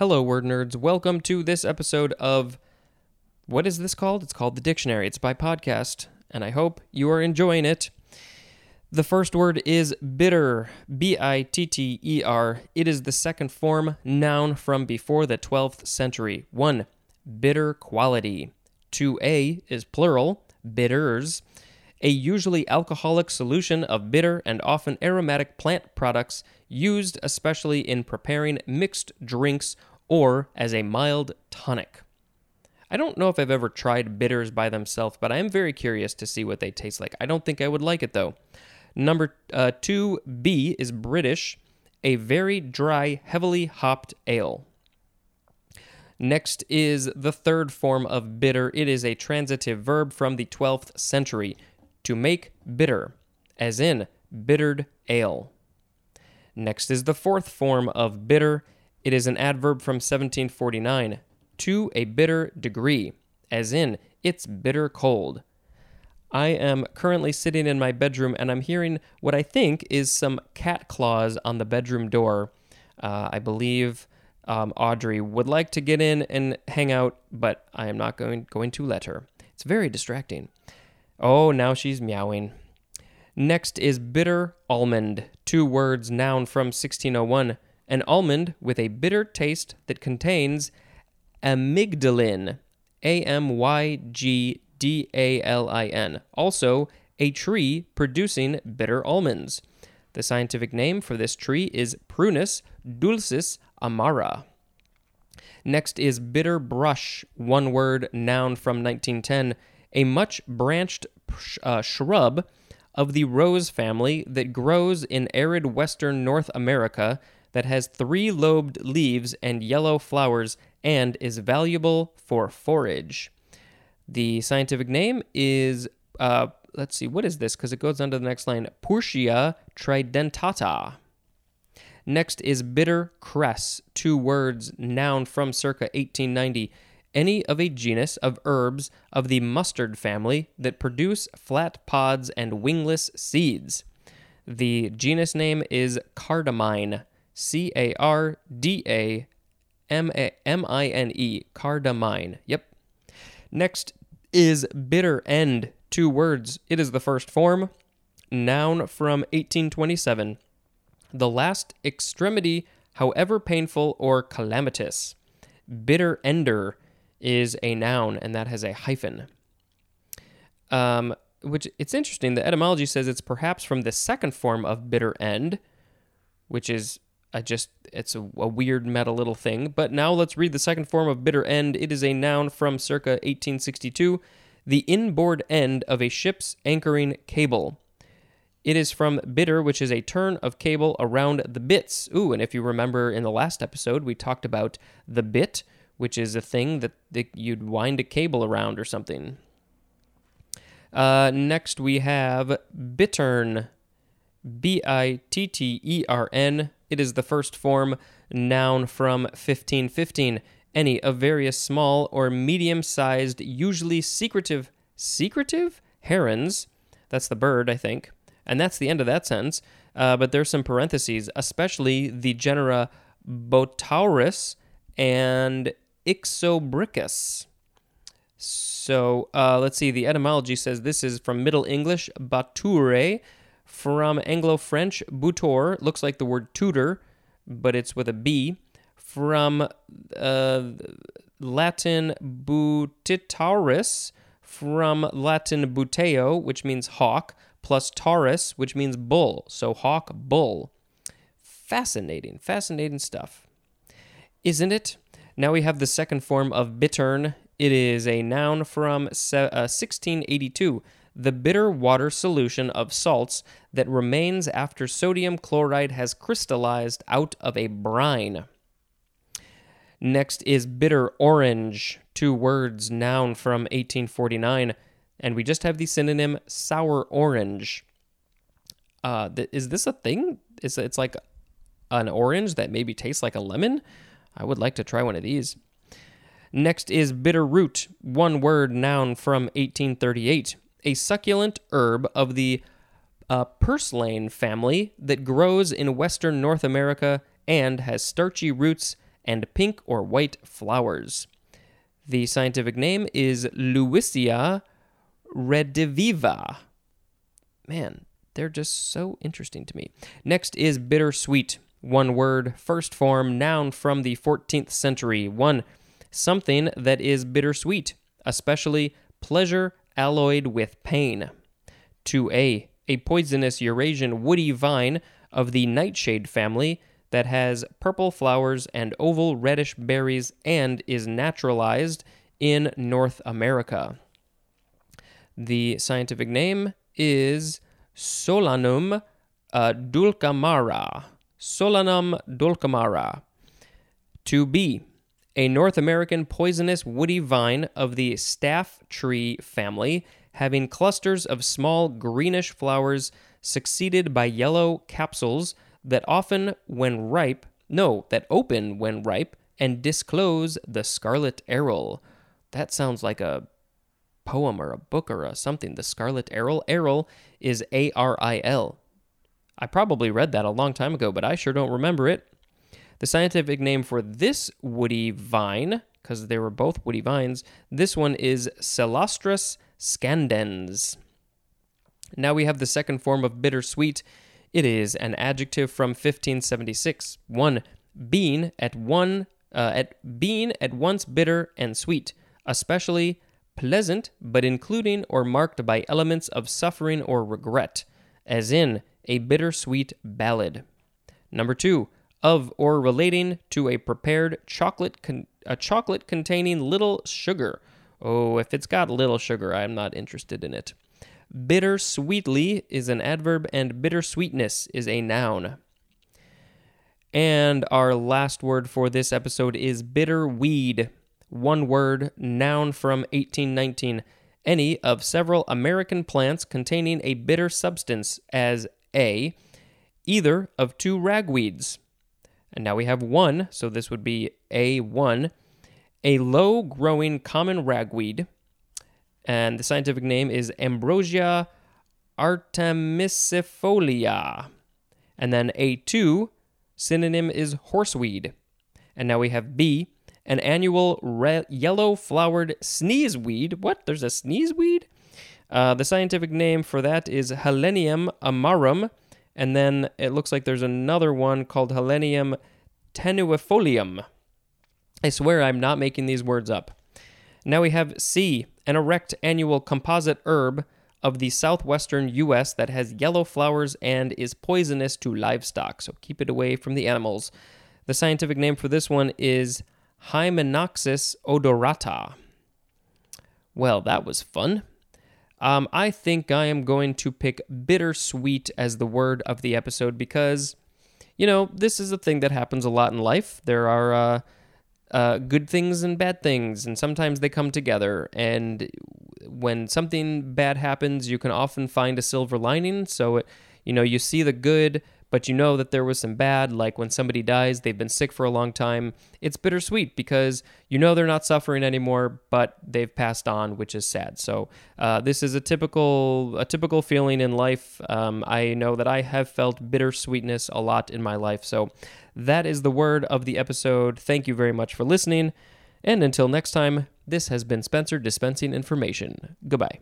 Hello, word nerds. Welcome to this episode of what is this called? It's called The Dictionary. It's by podcast, and I hope you are enjoying it. The first word is bitter, B I T T E R. It is the second form noun from before the 12th century. 1. Bitter quality. 2a is plural, bitters. A usually alcoholic solution of bitter and often aromatic plant products used especially in preparing mixed drinks or as a mild tonic. I don't know if I've ever tried bitters by themselves, but I am very curious to see what they taste like. I don't think I would like it though. Number uh, 2B is British, a very dry, heavily hopped ale. Next is the third form of bitter. It is a transitive verb from the 12th century to make bitter, as in bittered ale. Next is the fourth form of bitter. It is an adverb from 1749 to a bitter degree, as in it's bitter cold. I am currently sitting in my bedroom and I'm hearing what I think is some cat claws on the bedroom door. Uh, I believe um, Audrey would like to get in and hang out, but I am not going, going to let her. It's very distracting. Oh, now she's meowing. Next is bitter almond, two words, noun from 1601. An almond with a bitter taste that contains amygdalin, A M Y G D A L I N. Also, a tree producing bitter almonds. The scientific name for this tree is Prunus dulcis amara. Next is bitter brush, one word, noun from 1910, a much branched uh, shrub of the rose family that grows in arid western North America that has three lobed leaves and yellow flowers and is valuable for forage. The scientific name is, uh, let's see, what is this? Because it goes on to the next line Purshia tridentata. Next is bitter cress, two words, noun from circa 1890. Any of a genus of herbs of the mustard family that produce flat pods and wingless seeds. The genus name is cardamine, C A R D A M I N E, cardamine. Yep. Next is bitter end, two words. It is the first form, noun from 1827. The last extremity, however painful or calamitous. Bitter ender is a noun, and that has a hyphen. Um, which it's interesting. The etymology says it's perhaps from the second form of bitter end, which is I just it's a, a, weird meta little thing. But now let's read the second form of bitter end. It is a noun from circa 1862, the inboard end of a ship's anchoring cable. It is from bitter, which is a turn of cable around the bits. Ooh, and if you remember in the last episode, we talked about the bit, which is a thing that, that you'd wind a cable around or something. Uh, next, we have bittern. B I T T E R N. It is the first form noun from 1515. Any of various small or medium sized, usually secretive, secretive herons. That's the bird, I think. And that's the end of that sentence. Uh, but there's some parentheses, especially the genera Botaurus and Ixobrychus. So uh, let's see. The etymology says this is from Middle English, bature, from Anglo French, butor looks like the word tutor, but it's with a B. From uh, Latin butitaurus, from Latin buteo, which means hawk, plus taurus, which means bull. So hawk, bull. Fascinating, fascinating stuff. Isn't it? Now we have the second form of bittern. It is a noun from 1682 uh, the bitter water solution of salts that remains after sodium chloride has crystallized out of a brine. Next is bitter orange, two words, noun from 1849, and we just have the synonym sour orange. Uh, th- is this a thing? Is it's like an orange that maybe tastes like a lemon? I would like to try one of these. Next is bitter root, one word, noun from 1838 a succulent herb of the uh, purslane family that grows in western North America and has starchy roots and pink or white flowers. The scientific name is Lewisia rediviva. Man, they're just so interesting to me. Next is bittersweet. One word, first form, noun from the 14th century. One, something that is bittersweet, especially pleasure alloyed with pain. 2a, a poisonous Eurasian woody vine of the nightshade family that has purple flowers and oval reddish berries and is naturalized in North America. The scientific name is Solanum uh, dulcamara. Solanum dulcamara. 2b. A North American poisonous woody vine of the staff tree family, having clusters of small greenish flowers succeeded by yellow capsules that often, when ripe, no, that open when ripe and disclose the scarlet aril. That sounds like a poem or a book or a something. The Scarlet Aril. Aril is A R I L. I probably read that a long time ago, but I sure don't remember it. The scientific name for this woody vine, because they were both woody vines, this one is Celastrus scandens. Now we have the second form of bittersweet. It is an adjective from 1576. One, being at one uh, at being at once bitter and sweet, especially pleasant, but including or marked by elements of suffering or regret, as in a bittersweet ballad. Number two, of or relating to a prepared chocolate, con- a chocolate containing little sugar. Oh, if it's got little sugar, I'm not interested in it. Bittersweetly is an adverb, and bittersweetness is a noun. And our last word for this episode is bitter weed one word, noun from 1819, any of several American plants containing a bitter substance as A, either of two ragweeds. And now we have one, so this would be A1, a low growing common ragweed, and the scientific name is Ambrosia artemisiifolia. And then A2, synonym is horseweed. And now we have B, an annual re- yellow flowered sneezeweed. What? There's a sneezeweed? Uh, the scientific name for that is Helenium amarum. And then it looks like there's another one called Helenium tenuifolium. I swear I'm not making these words up. Now we have C, an erect annual composite herb of the southwestern U.S. that has yellow flowers and is poisonous to livestock, so keep it away from the animals. The scientific name for this one is Hymenoxys odorata. Well, that was fun. Um, I think I am going to pick bittersweet as the word of the episode because, you know, this is a thing that happens a lot in life. There are uh, uh, good things and bad things, and sometimes they come together. And when something bad happens, you can often find a silver lining. So, it, you know, you see the good, but you know that there was some bad, like when somebody dies, they've been sick for a long time. It's bittersweet because you know they're not suffering anymore, but they've passed on, which is sad. So uh, this is a typical a typical feeling in life. Um, I know that I have felt bittersweetness a lot in my life. So that is the word of the episode. Thank you very much for listening, and until next time, this has been Spencer dispensing information. Goodbye.